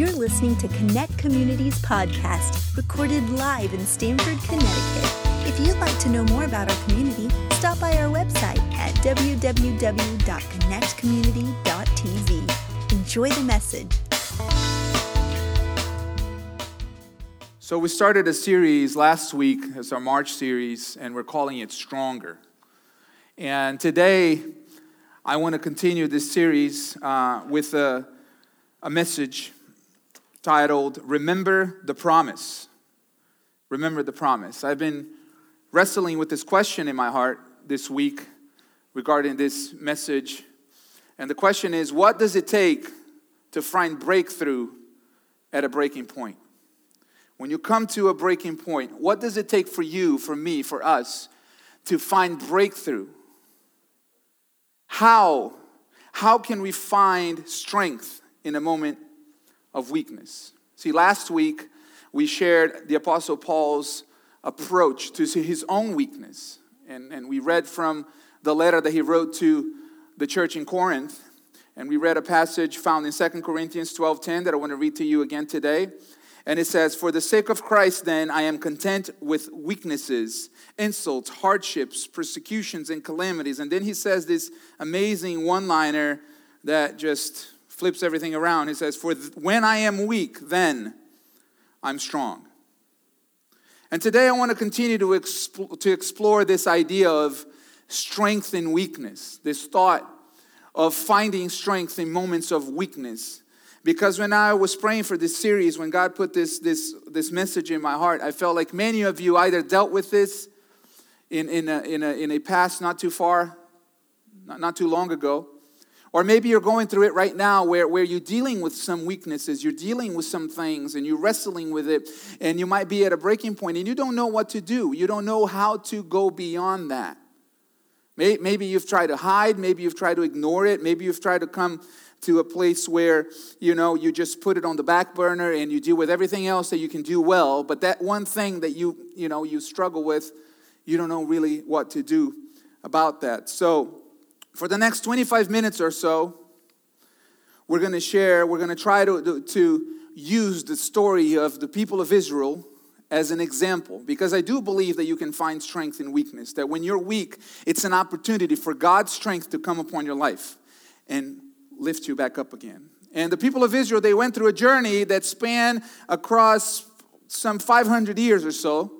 You're listening to Connect Communities podcast, recorded live in Stamford, Connecticut. If you'd like to know more about our community, stop by our website at www.connectcommunity.tv. Enjoy the message. So, we started a series last week as our March series, and we're calling it Stronger. And today, I want to continue this series uh, with a, a message titled Remember the Promise. Remember the Promise. I've been wrestling with this question in my heart this week regarding this message. And the question is what does it take to find breakthrough at a breaking point? When you come to a breaking point, what does it take for you, for me, for us to find breakthrough? How? How can we find strength in a moment of weakness. See, last week we shared the Apostle Paul's approach to his own weakness. And, and we read from the letter that he wrote to the church in Corinth. And we read a passage found in 2 Corinthians 12:10 that I want to read to you again today. And it says, For the sake of Christ, then, I am content with weaknesses, insults, hardships, persecutions, and calamities. And then he says this amazing one liner that just flips everything around. He says, For when I am weak, then I'm strong. And today I want to continue to, explore, to explore this idea of strength in weakness, this thought of finding strength in moments of weakness. Because when I was praying for this series, when God put this, this, this message in my heart, I felt like many of you either dealt with this in, in, a, in, a, in a past not too far, not, not too long ago, or maybe you're going through it right now where, where you're dealing with some weaknesses, you're dealing with some things, and you're wrestling with it, and you might be at a breaking point and you don't know what to do. You don't know how to go beyond that. Maybe you've tried to hide, maybe you've tried to ignore it, maybe you've tried to come to a place where you know you just put it on the back burner and you deal with everything else that you can do well but that one thing that you you know you struggle with you don't know really what to do about that so for the next 25 minutes or so, we're going to share, we're going to try to, to use the story of the people of Israel as an example because I do believe that you can find strength in weakness. That when you're weak, it's an opportunity for God's strength to come upon your life and lift you back up again. And the people of Israel, they went through a journey that spanned across some 500 years or so.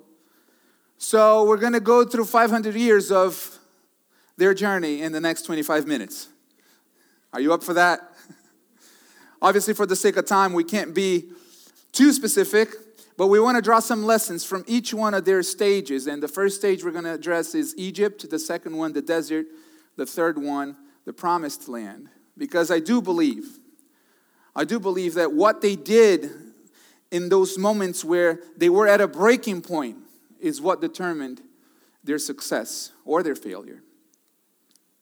So we're going to go through 500 years of their journey in the next 25 minutes. Are you up for that? Obviously, for the sake of time, we can't be too specific, but we want to draw some lessons from each one of their stages. And the first stage we're going to address is Egypt, the second one, the desert, the third one, the promised land. Because I do believe, I do believe that what they did in those moments where they were at a breaking point is what determined their success or their failure.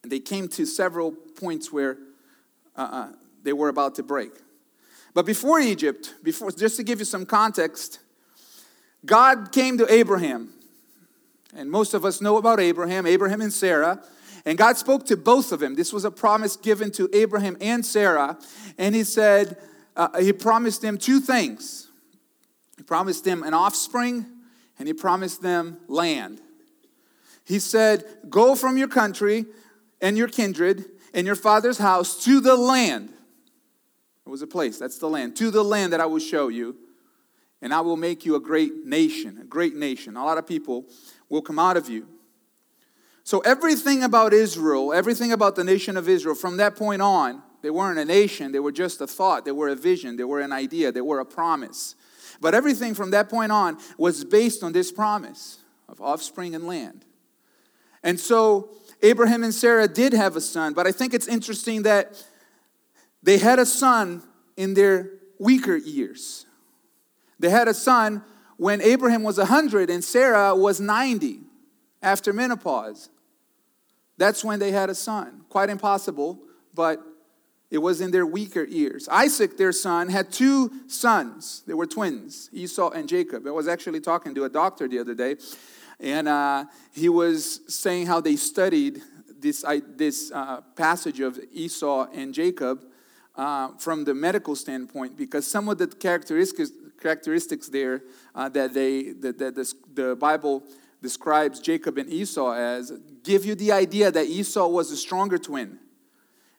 They came to several points where uh, uh, they were about to break. But before Egypt, before, just to give you some context, God came to Abraham. And most of us know about Abraham, Abraham and Sarah. And God spoke to both of them. This was a promise given to Abraham and Sarah. And He said, uh, He promised them two things. He promised them an offspring, and He promised them land. He said, Go from your country and your kindred and your father's house to the land. It was a place, that's the land. To the land that I will show you, and I will make you a great nation, a great nation. A lot of people will come out of you. So, everything about Israel, everything about the nation of Israel, from that point on, they weren't a nation, they were just a thought, they were a vision, they were an idea, they were a promise. But everything from that point on was based on this promise of offspring and land. And so, Abraham and Sarah did have a son, but I think it's interesting that they had a son in their weaker years. They had a son when Abraham was 100 and Sarah was 90 after menopause. That's when they had a son. Quite impossible, but it was in their weaker years. Isaac, their son, had two sons. They were twins, Esau and Jacob. I was actually talking to a doctor the other day, and uh, he was saying how they studied this, this uh, passage of Esau and Jacob uh, from the medical standpoint because some of the characteristics, characteristics there uh, that, they, that, that the Bible describes Jacob and Esau as give you the idea that Esau was a stronger twin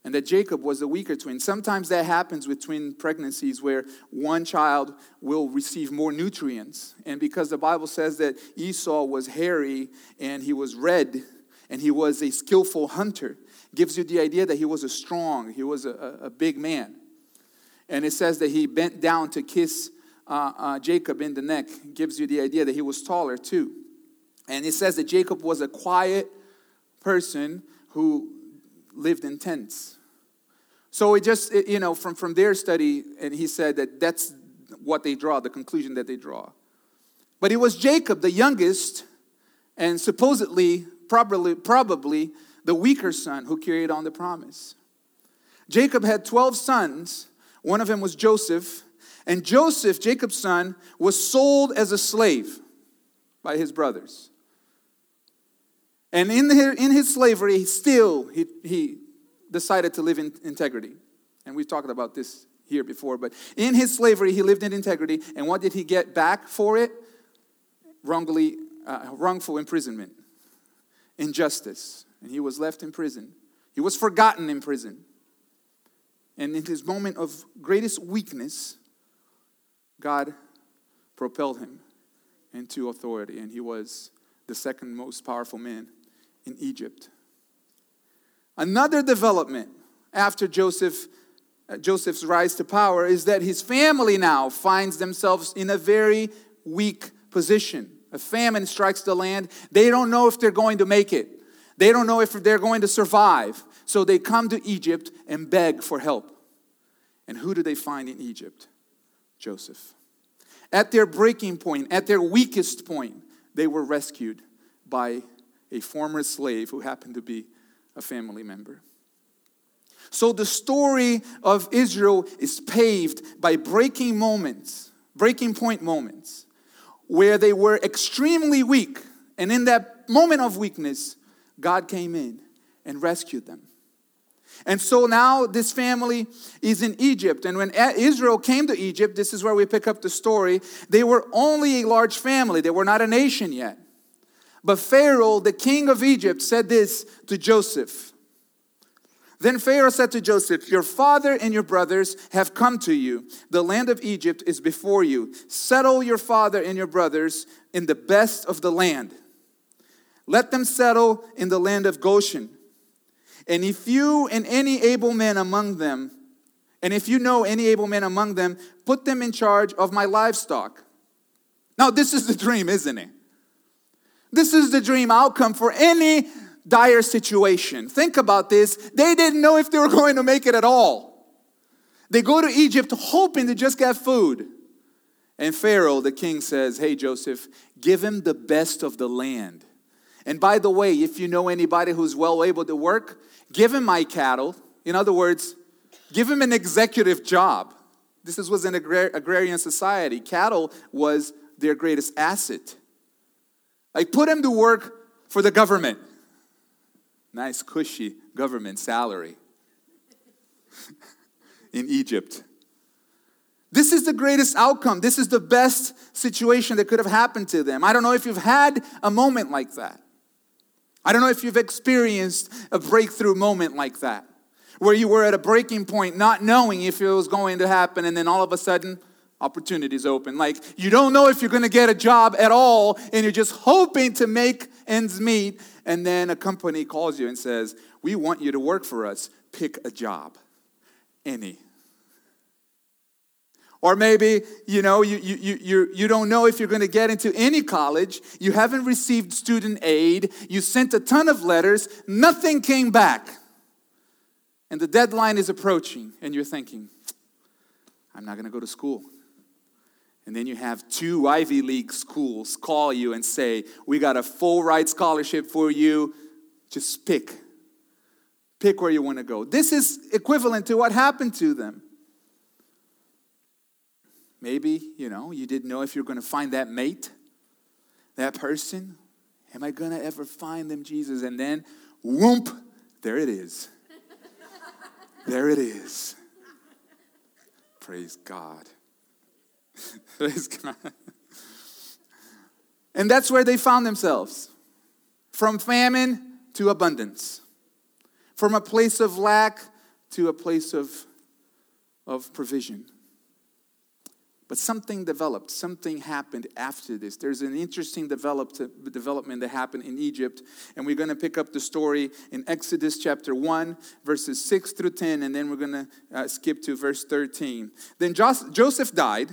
and that Jacob was a weaker twin. Sometimes that happens with twin pregnancies where one child will receive more nutrients. And because the Bible says that Esau was hairy and he was red and he was a skillful hunter, gives you the idea that he was a strong, he was a, a big man. And it says that he bent down to kiss uh, uh, Jacob in the neck, gives you the idea that he was taller too. And it says that Jacob was a quiet person who lived in tents. So it just, you know, from, from their study, and he said that that's what they draw, the conclusion that they draw. But it was Jacob, the youngest, and supposedly, probably, probably the weaker son who carried on the promise. Jacob had 12 sons. One of them was Joseph. And Joseph, Jacob's son, was sold as a slave by his brothers. And in, the, in his slavery, still, he, he decided to live in integrity. And we've talked about this here before, but in his slavery, he lived in integrity. And what did he get back for it? Wrongly, uh, wrongful imprisonment, injustice. And he was left in prison. He was forgotten in prison. And in his moment of greatest weakness, God propelled him into authority, and he was the second most powerful man in Egypt. Another development after Joseph, uh, Joseph's rise to power is that his family now finds themselves in a very weak position. A famine strikes the land. They don't know if they're going to make it. They don't know if they're going to survive. So they come to Egypt and beg for help. And who do they find in Egypt? Joseph. At their breaking point, at their weakest point, they were rescued by a former slave who happened to be a family member. So the story of Israel is paved by breaking moments, breaking point moments, where they were extremely weak. And in that moment of weakness, God came in and rescued them. And so now this family is in Egypt. And when Israel came to Egypt, this is where we pick up the story, they were only a large family, they were not a nation yet. But Pharaoh, the king of Egypt, said this to Joseph. Then Pharaoh said to Joseph, Your father and your brothers have come to you. The land of Egypt is before you. Settle your father and your brothers in the best of the land. Let them settle in the land of Goshen. And if you and any able men among them, and if you know any able men among them, put them in charge of my livestock. Now, this is the dream, isn't it? This is the dream outcome for any dire situation. Think about this. They didn't know if they were going to make it at all. They go to Egypt hoping to just get food. And Pharaoh, the king, says, Hey, Joseph, give him the best of the land. And by the way, if you know anybody who's well able to work, give him my cattle. In other words, give him an executive job. This was an agrarian society. Cattle was their greatest asset. Like, put him to work for the government. Nice, cushy government salary in Egypt. This is the greatest outcome. This is the best situation that could have happened to them. I don't know if you've had a moment like that. I don't know if you've experienced a breakthrough moment like that, where you were at a breaking point, not knowing if it was going to happen, and then all of a sudden, opportunities open. Like you don't know if you're going to get a job at all, and you're just hoping to make ends meet, and then a company calls you and says, We want you to work for us. Pick a job, any. Or maybe, you know, you, you, you, you don't know if you're going to get into any college. You haven't received student aid. You sent a ton of letters. Nothing came back. And the deadline is approaching, and you're thinking, I'm not going to go to school. And then you have two Ivy League schools call you and say, We got a full ride scholarship for you. Just pick. Pick where you want to go. This is equivalent to what happened to them. Maybe, you know, you didn't know if you're going to find that mate, that person. Am I going to ever find them, Jesus? And then, whoomp, there it is. there it is. Praise God. Praise God. And that's where they found themselves from famine to abundance, from a place of lack to a place of, of provision. But something developed, something happened after this. There's an interesting development that happened in Egypt, and we're going to pick up the story in Exodus chapter 1, verses 6 through 10, and then we're going to uh, skip to verse 13. Then Joseph died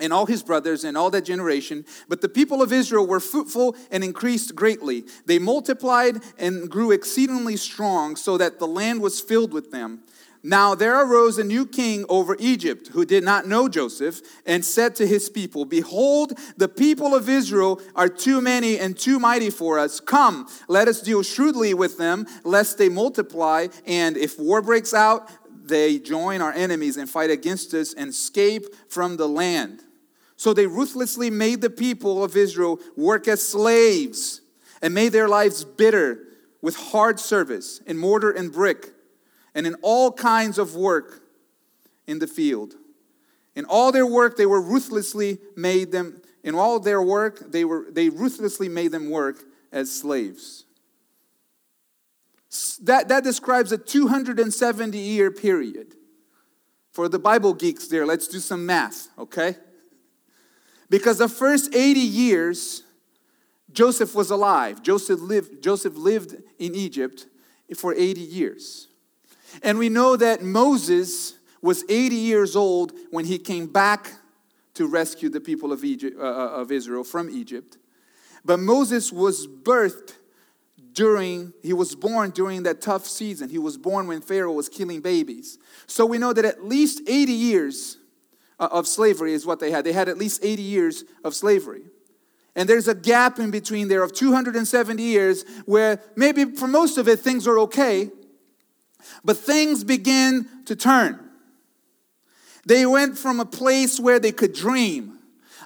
and all his brothers and all that generation. But the people of Israel were fruitful and increased greatly. They multiplied and grew exceedingly strong, so that the land was filled with them. Now there arose a new king over Egypt who did not know Joseph and said to his people, Behold, the people of Israel are too many and too mighty for us. Come, let us deal shrewdly with them, lest they multiply. And if war breaks out, they join our enemies and fight against us and escape from the land. So they ruthlessly made the people of Israel work as slaves and made their lives bitter with hard service in mortar and brick and in all kinds of work in the field. In all their work, they were ruthlessly made them, in all their work, they, were, they ruthlessly made them work as slaves. That, that describes a 270 year period. For the Bible geeks there, let's do some math, okay? Because the first 80 years, Joseph was alive. Joseph lived, Joseph lived in Egypt for 80 years. And we know that Moses was 80 years old when he came back to rescue the people of, Egypt, uh, uh, of Israel from Egypt. But Moses was birthed during, he was born during that tough season. He was born when Pharaoh was killing babies. So we know that at least 80 years Uh, of slavery is what they had. They had at least 80 years of slavery. And there's a gap in between there of 270 years where maybe for most of it things are okay, but things begin to turn. They went from a place where they could dream,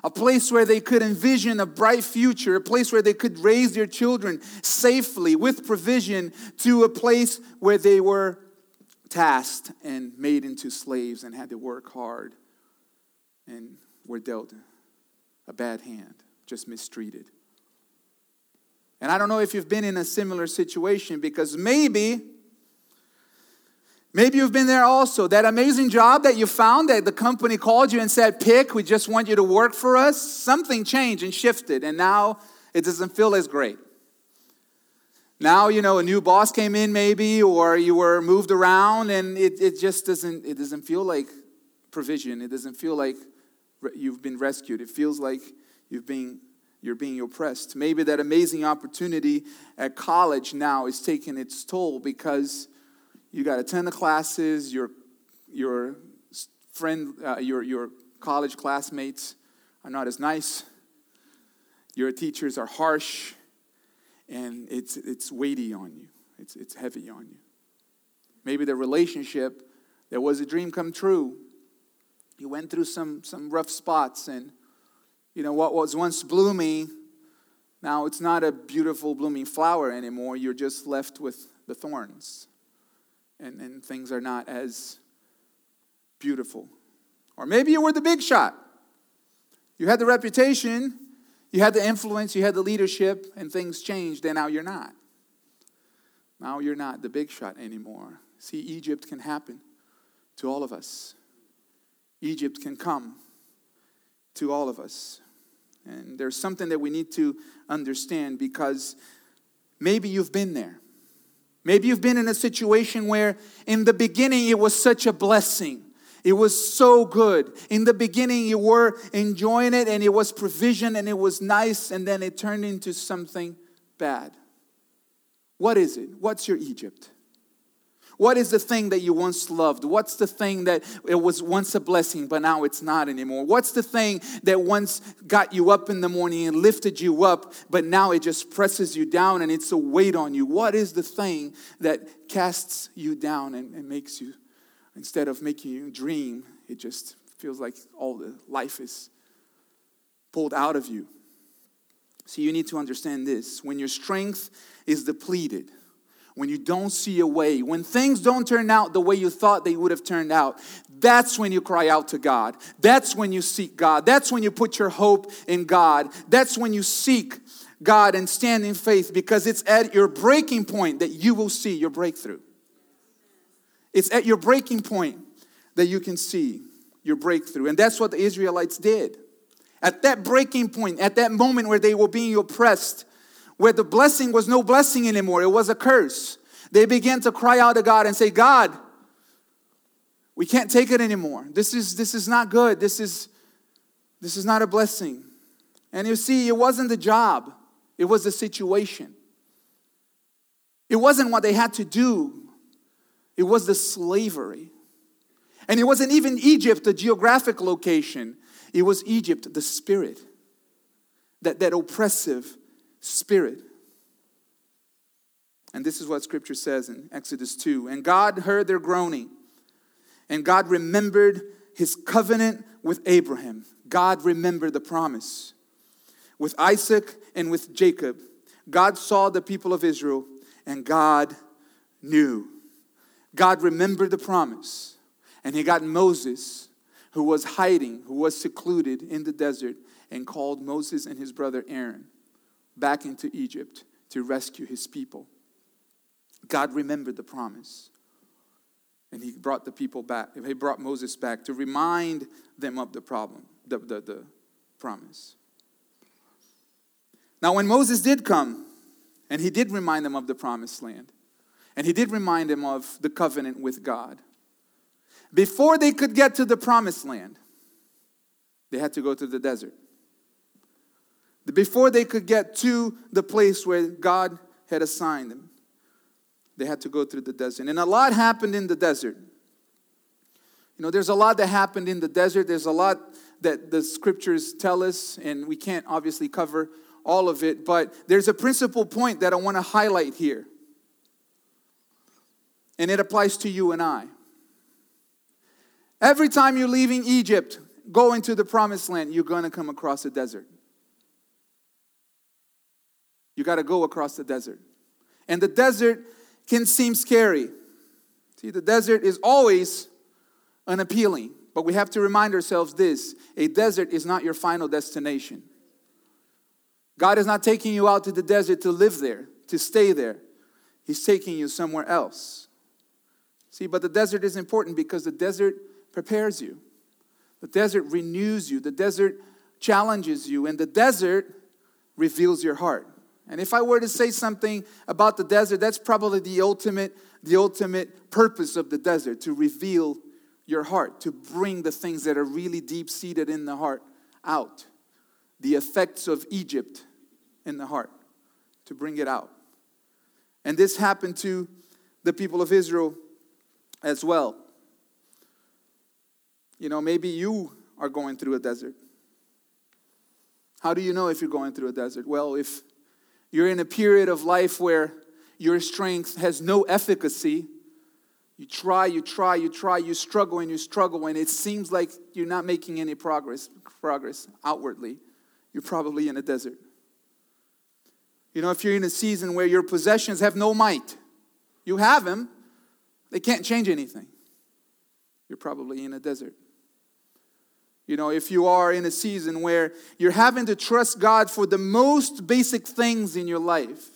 a place where they could envision a bright future, a place where they could raise their children safely with provision, to a place where they were tasked and made into slaves and had to work hard and were dealt a bad hand, just mistreated. And I don't know if you've been in a similar situation because maybe, maybe you've been there also. That amazing job that you found that the company called you and said, pick, we just want you to work for us, something changed and shifted, and now it doesn't feel as great. Now, you know, a new boss came in maybe, or you were moved around, and it, it just doesn't, it doesn't feel like provision. It doesn't feel like you've been rescued. It feels like you've been you're being oppressed. Maybe that amazing opportunity at college now is taking its toll because you got a ton of classes, your your friend, uh, your your college classmates are not as nice. Your teachers are harsh, and it's it's weighty on you. It's it's heavy on you. Maybe the relationship that was a dream come true you went through some, some rough spots, and you know what was once blooming, now it's not a beautiful blooming flower anymore. You're just left with the thorns, and, and things are not as beautiful. Or maybe you were the big shot. You had the reputation, you had the influence, you had the leadership, and things changed, and now you're not. Now you're not the big shot anymore. See, Egypt can happen to all of us. Egypt can come to all of us. And there's something that we need to understand because maybe you've been there. Maybe you've been in a situation where in the beginning it was such a blessing. It was so good. In the beginning, you were enjoying it and it was provision and it was nice, and then it turned into something bad. What is it? What's your Egypt? What is the thing that you once loved? What's the thing that it was once a blessing, but now it's not anymore? What's the thing that once got you up in the morning and lifted you up, but now it just presses you down and it's a weight on you? What is the thing that casts you down and, and makes you, instead of making you dream, it just feels like all the life is pulled out of you? So you need to understand this. When your strength is depleted, when you don't see a way, when things don't turn out the way you thought they would have turned out, that's when you cry out to God. That's when you seek God. That's when you put your hope in God. That's when you seek God and stand in faith because it's at your breaking point that you will see your breakthrough. It's at your breaking point that you can see your breakthrough. And that's what the Israelites did. At that breaking point, at that moment where they were being oppressed, where the blessing was no blessing anymore, it was a curse. They began to cry out to God and say, God, we can't take it anymore. This is, this is not good. This is, this is not a blessing. And you see, it wasn't the job, it was the situation. It wasn't what they had to do, it was the slavery. And it wasn't even Egypt, the geographic location, it was Egypt, the spirit, that, that oppressive spirit. And this is what scripture says in Exodus 2. And God heard their groaning, and God remembered his covenant with Abraham. God remembered the promise. With Isaac and with Jacob, God saw the people of Israel, and God knew. God remembered the promise, and he got Moses, who was hiding, who was secluded in the desert, and called Moses and his brother Aaron back into Egypt to rescue his people. God remembered the promise. And he brought the people back. He brought Moses back to remind them of the problem, the, the, the promise. Now, when Moses did come, and he did remind them of the promised land, and he did remind them of the covenant with God, before they could get to the promised land, they had to go to the desert. Before they could get to the place where God had assigned them, they had to go through the desert. And a lot happened in the desert. You know, there's a lot that happened in the desert. There's a lot that the scriptures tell us, and we can't obviously cover all of it, but there's a principal point that I want to highlight here. And it applies to you and I. Every time you're leaving Egypt, going to the promised land, you're going to come across a desert. You got to go across the desert. And the desert can seem scary. See, the desert is always unappealing, but we have to remind ourselves this a desert is not your final destination. God is not taking you out to the desert to live there, to stay there. He's taking you somewhere else. See, but the desert is important because the desert prepares you, the desert renews you, the desert challenges you, and the desert reveals your heart. And if I were to say something about the desert, that's probably the ultimate, the ultimate purpose of the desert to reveal your heart, to bring the things that are really deep seated in the heart out. The effects of Egypt in the heart, to bring it out. And this happened to the people of Israel as well. You know, maybe you are going through a desert. How do you know if you're going through a desert? Well, if you're in a period of life where your strength has no efficacy. You try, you try, you try, you struggle and you struggle, and it seems like you're not making any progress, progress outwardly. You're probably in a desert. You know, if you're in a season where your possessions have no might, you have them, they can't change anything. You're probably in a desert. You know, if you are in a season where you're having to trust God for the most basic things in your life,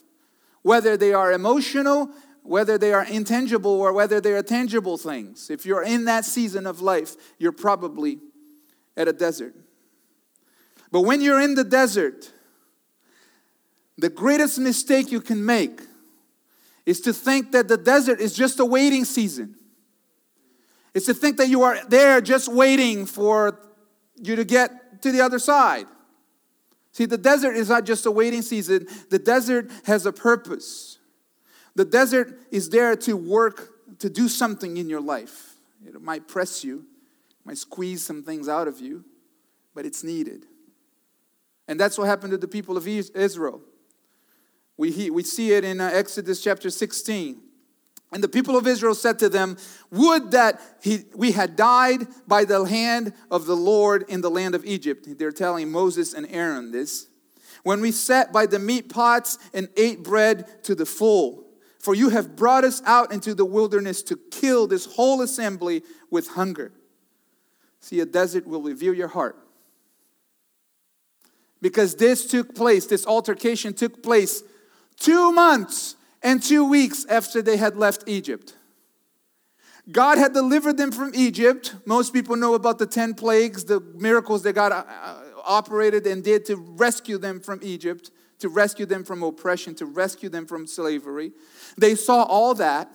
whether they are emotional, whether they are intangible, or whether they are tangible things, if you're in that season of life, you're probably at a desert. But when you're in the desert, the greatest mistake you can make is to think that the desert is just a waiting season. It's to think that you are there just waiting for you to get to the other side. See, the desert is not just a waiting season, the desert has a purpose. The desert is there to work, to do something in your life. It might press you, might squeeze some things out of you, but it's needed. And that's what happened to the people of Israel. We, we see it in uh, Exodus chapter 16. And the people of Israel said to them, Would that he, we had died by the hand of the Lord in the land of Egypt. They're telling Moses and Aaron this. When we sat by the meat pots and ate bread to the full, For you have brought us out into the wilderness to kill this whole assembly with hunger. See, a desert will reveal your heart. Because this took place, this altercation took place two months and two weeks after they had left Egypt. God had delivered them from Egypt. Most people know about the 10 plagues, the miracles that God uh, uh, operated and did to rescue them from Egypt, to rescue them from oppression, to rescue them from slavery. They saw all that.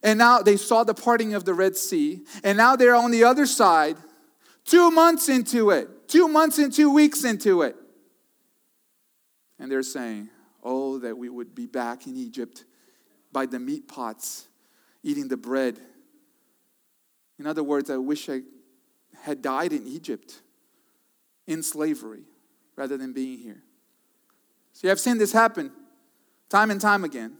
And now they saw the parting of the Red Sea. And now they're on the other side, two months into it, two months and two weeks into it. And they're saying, Oh, that we would be back in Egypt by the meat pots eating the bread. In other words, I wish I had died in Egypt in slavery rather than being here. See, I've seen this happen time and time again.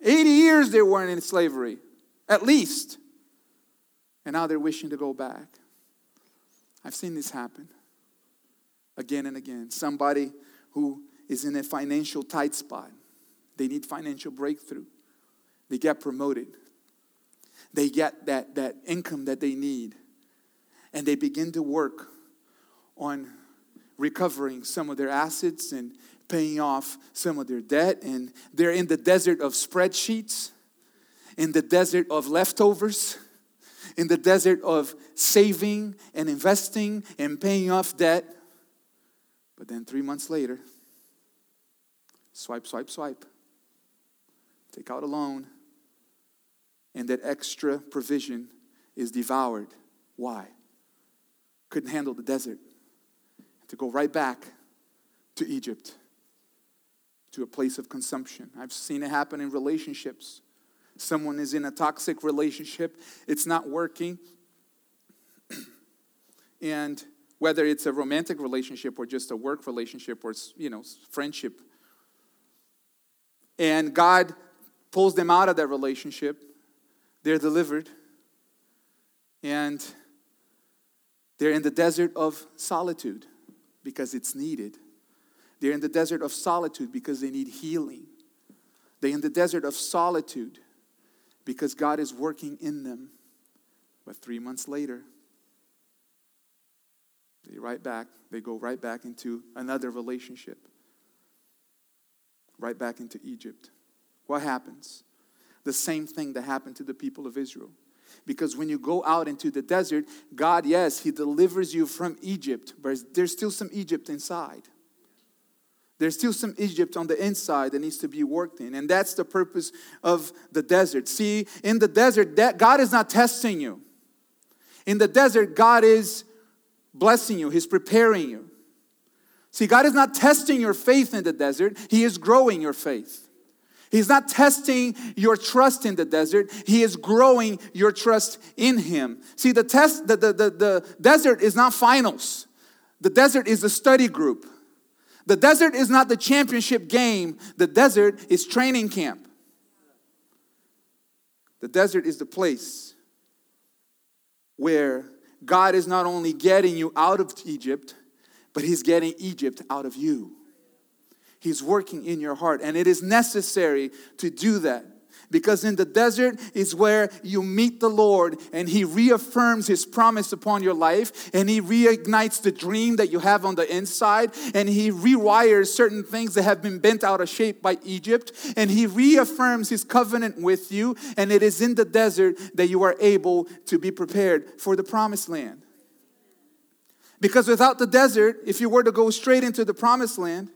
80 years they weren't in slavery, at least. And now they're wishing to go back. I've seen this happen again and again. Somebody who is in a financial tight spot they need financial breakthrough. They get promoted. They get that, that income that they need. And they begin to work on recovering some of their assets and paying off some of their debt. And they're in the desert of spreadsheets, in the desert of leftovers, in the desert of saving and investing and paying off debt. But then three months later, swipe, swipe, swipe take out a loan, and that extra provision is devoured. Why? Couldn't handle the desert. To go right back to Egypt, to a place of consumption. I've seen it happen in relationships. Someone is in a toxic relationship, it's not working. and whether it's a romantic relationship or just a work relationship or you know friendship and god pulls them out of that relationship. They're delivered. And they're in the desert of solitude because it's needed. They're in the desert of solitude because they need healing. They're in the desert of solitude because God is working in them. But three months later, they right back, they go right back into another relationship, right back into Egypt. What happens? The same thing that happened to the people of Israel. Because when you go out into the desert, God, yes, He delivers you from Egypt, but there's still some Egypt inside. There's still some Egypt on the inside that needs to be worked in. And that's the purpose of the desert. See, in the desert, that God is not testing you. In the desert, God is blessing you, He's preparing you. See, God is not testing your faith in the desert, He is growing your faith. He's not testing your trust in the desert. He is growing your trust in him. See, the test, the, the, the, the desert is not finals. The desert is a study group. The desert is not the championship game. The desert is training camp. The desert is the place where God is not only getting you out of Egypt, but He's getting Egypt out of you. He's working in your heart. And it is necessary to do that. Because in the desert is where you meet the Lord and He reaffirms His promise upon your life and He reignites the dream that you have on the inside and He rewires certain things that have been bent out of shape by Egypt and He reaffirms His covenant with you. And it is in the desert that you are able to be prepared for the promised land. Because without the desert, if you were to go straight into the promised land,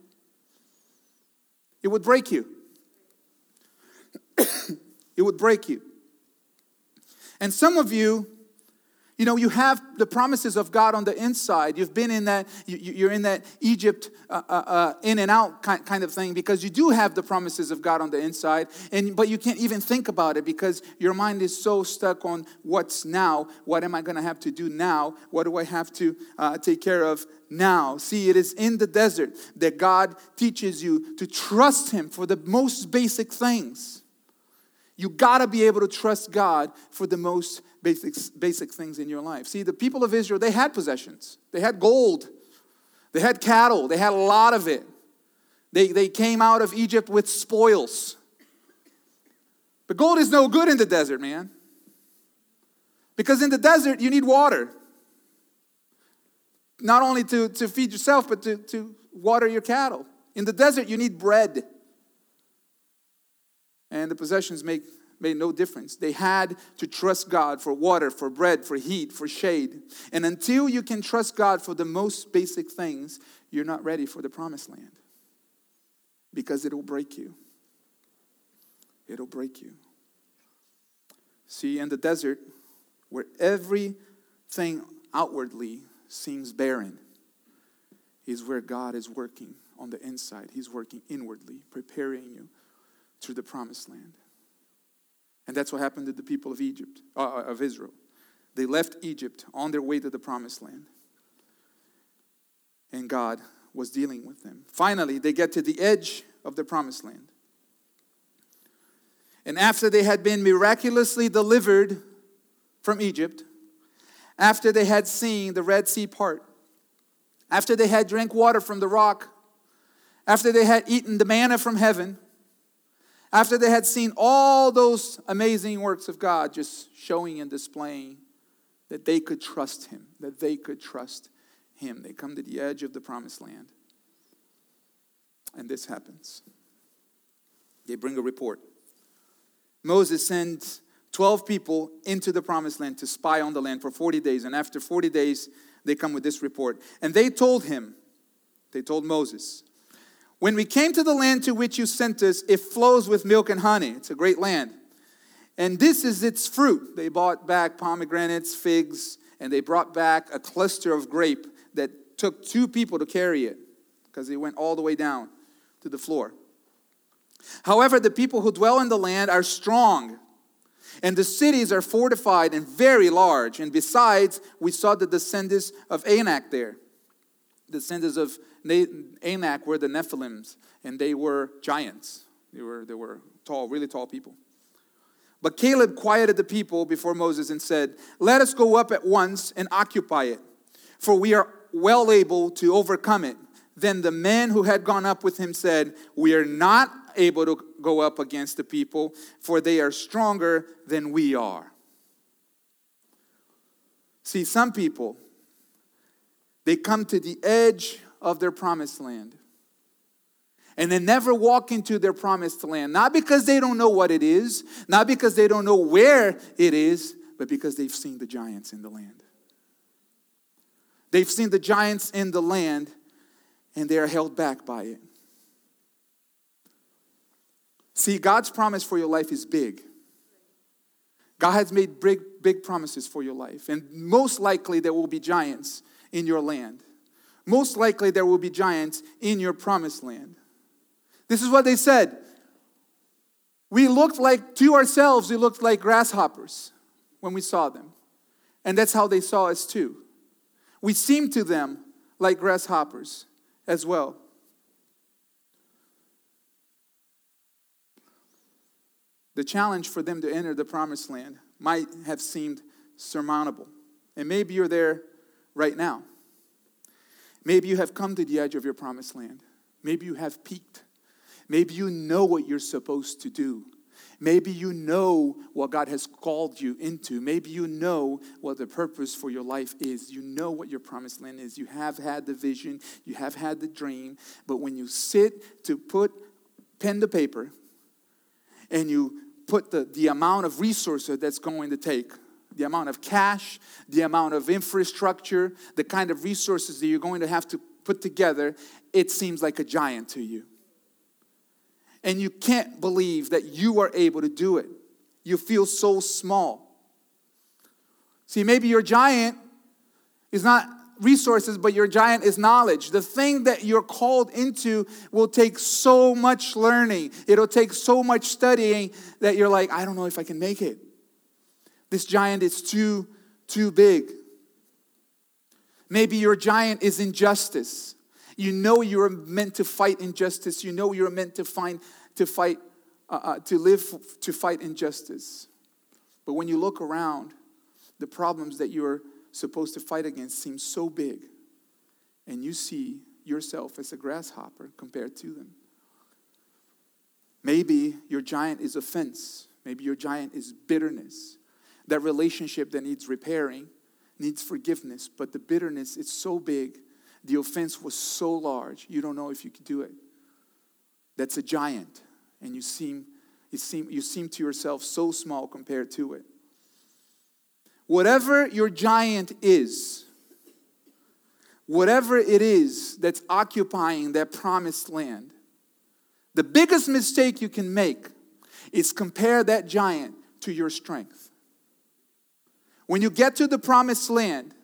it would break you. it would break you. And some of you, you know, you have the promises of God on the inside. You've been in that, you're in that Egypt uh, uh, uh, in and out kind of thing because you do have the promises of God on the inside, and but you can't even think about it because your mind is so stuck on what's now. What am I going to have to do now? What do I have to uh, take care of now. See, it is in the desert that God teaches you to trust Him for the most basic things. You gotta be able to trust God for the most basic, basic things in your life. See, the people of Israel, they had possessions, they had gold, they had cattle, they had a lot of it. They, they came out of Egypt with spoils. But gold is no good in the desert, man. Because in the desert, you need water. Not only to, to feed yourself, but to, to water your cattle. In the desert, you need bread. And the possessions make, made no difference. They had to trust God for water, for bread, for heat, for shade. And until you can trust God for the most basic things, you're not ready for the promised land because it'll break you. It'll break you. See, in the desert, where everything outwardly seems barren, is where God is working on the inside. He's working inwardly, preparing you to the promised land. And that's what happened to the people of Egypt, uh, of Israel. They left Egypt on their way to the promised land. And God was dealing with them. Finally, they get to the edge of the promised land. And after they had been miraculously delivered from Egypt, after they had seen the Red Sea part, after they had drank water from the rock, after they had eaten the manna from heaven, after they had seen all those amazing works of God just showing and displaying that they could trust Him, that they could trust Him, they come to the edge of the promised land. And this happens. They bring a report. Moses sends 12 people into the promised land to spy on the land for 40 days. And after 40 days, they come with this report. And they told him, they told Moses, when we came to the land to which you sent us, it flows with milk and honey. It's a great land. And this is its fruit. They brought back pomegranates, figs, and they brought back a cluster of grape that took two people to carry it because it went all the way down to the floor. However, the people who dwell in the land are strong, and the cities are fortified and very large. And besides, we saw the descendants of Anak there. Descendants of Anak were the Nephilims, and they were giants. They were, they were tall, really tall people. But Caleb quieted the people before Moses and said, Let us go up at once and occupy it, for we are well able to overcome it. Then the men who had gone up with him said, We are not able to go up against the people, for they are stronger than we are. See, some people, they come to the edge of their promised land. And they never walk into their promised land, not because they don't know what it is, not because they don't know where it is, but because they've seen the giants in the land. They've seen the giants in the land and they are held back by it. See, God's promise for your life is big. God has made big, big promises for your life. And most likely there will be giants in your land. Most likely there will be giants in your promised land. This is what they said. We looked like, to ourselves, we looked like grasshoppers when we saw them. And that's how they saw us too. We seemed to them like grasshoppers as well. The challenge for them to enter the promised land might have seemed surmountable. And maybe you're there right now. Maybe you have come to the edge of your promised land. Maybe you have peaked. Maybe you know what you're supposed to do. Maybe you know what God has called you into. Maybe you know what the purpose for your life is. You know what your promised land is. You have had the vision, you have had the dream. But when you sit to put pen to paper and you put the, the amount of resources that's going to take, the amount of cash, the amount of infrastructure, the kind of resources that you're going to have to put together, it seems like a giant to you and you can't believe that you are able to do it. You feel so small. See, maybe your giant is not resources, but your giant is knowledge. The thing that you're called into will take so much learning, it'll take so much studying that you're like, I don't know if I can make it. This giant is too, too big. Maybe your giant is injustice. You know you're meant to fight injustice. You know you're meant to find to fight, uh, uh, to live to fight injustice. But when you look around, the problems that you're supposed to fight against seem so big, and you see yourself as a grasshopper compared to them. Maybe your giant is offense. Maybe your giant is bitterness. That relationship that needs repairing, needs forgiveness, but the bitterness is so big, the offense was so large, you don't know if you could do it. That's a giant, and you seem, you seem, you seem to yourself so small compared to it. Whatever your giant is, whatever it is that's occupying that promised land, the biggest mistake you can make is compare that giant to your strength. When you get to the promised land,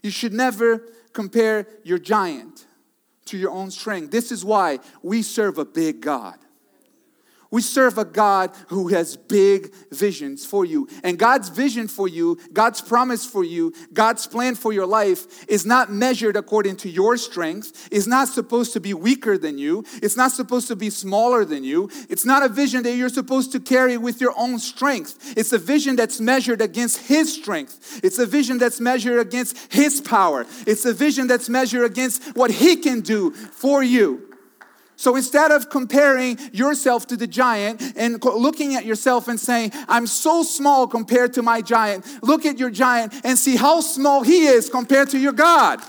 you should never compare your giant to your own strength. This is why we serve a big God. We serve a God who has big visions for you. And God's vision for you, God's promise for you, God's plan for your life is not measured according to your strength. It's not supposed to be weaker than you. It's not supposed to be smaller than you. It's not a vision that you're supposed to carry with your own strength. It's a vision that's measured against His strength. It's a vision that's measured against His power. It's a vision that's measured against what He can do for you. So instead of comparing yourself to the giant and looking at yourself and saying, I'm so small compared to my giant, look at your giant and see how small he is compared to your God.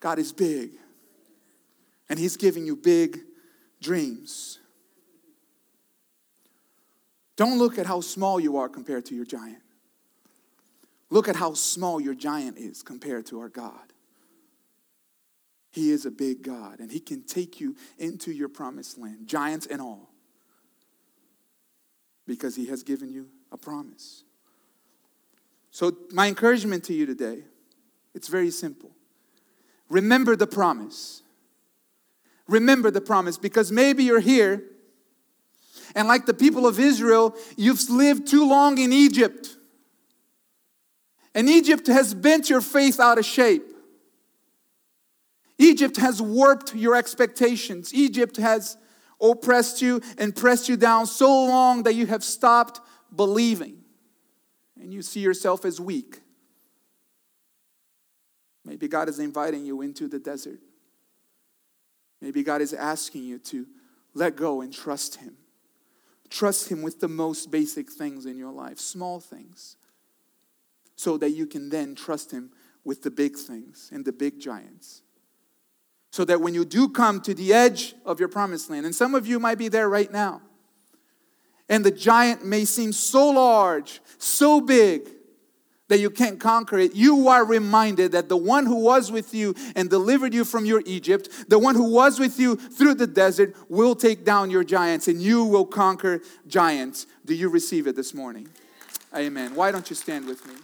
God is big, and he's giving you big dreams. Don't look at how small you are compared to your giant. Look at how small your giant is compared to our God. He is a big God, and He can take you into your promised land, giants and all, because He has given you a promise. So, my encouragement to you today, it's very simple. Remember the promise. Remember the promise because maybe you're here and, like the people of Israel, you've lived too long in Egypt. And Egypt has bent your faith out of shape. Egypt has warped your expectations. Egypt has oppressed you and pressed you down so long that you have stopped believing and you see yourself as weak. Maybe God is inviting you into the desert. Maybe God is asking you to let go and trust Him. Trust Him with the most basic things in your life, small things, so that you can then trust Him with the big things and the big giants so that when you do come to the edge of your promised land, and some of you might be there right now, and the giant may seem so large, so big, that you can't conquer it, you are reminded that the one who was with you and delivered you from your Egypt, the one who was with you through the desert, will take down your giants and you will conquer giants. Do you receive it this morning? Amen. Why don't you stand with me?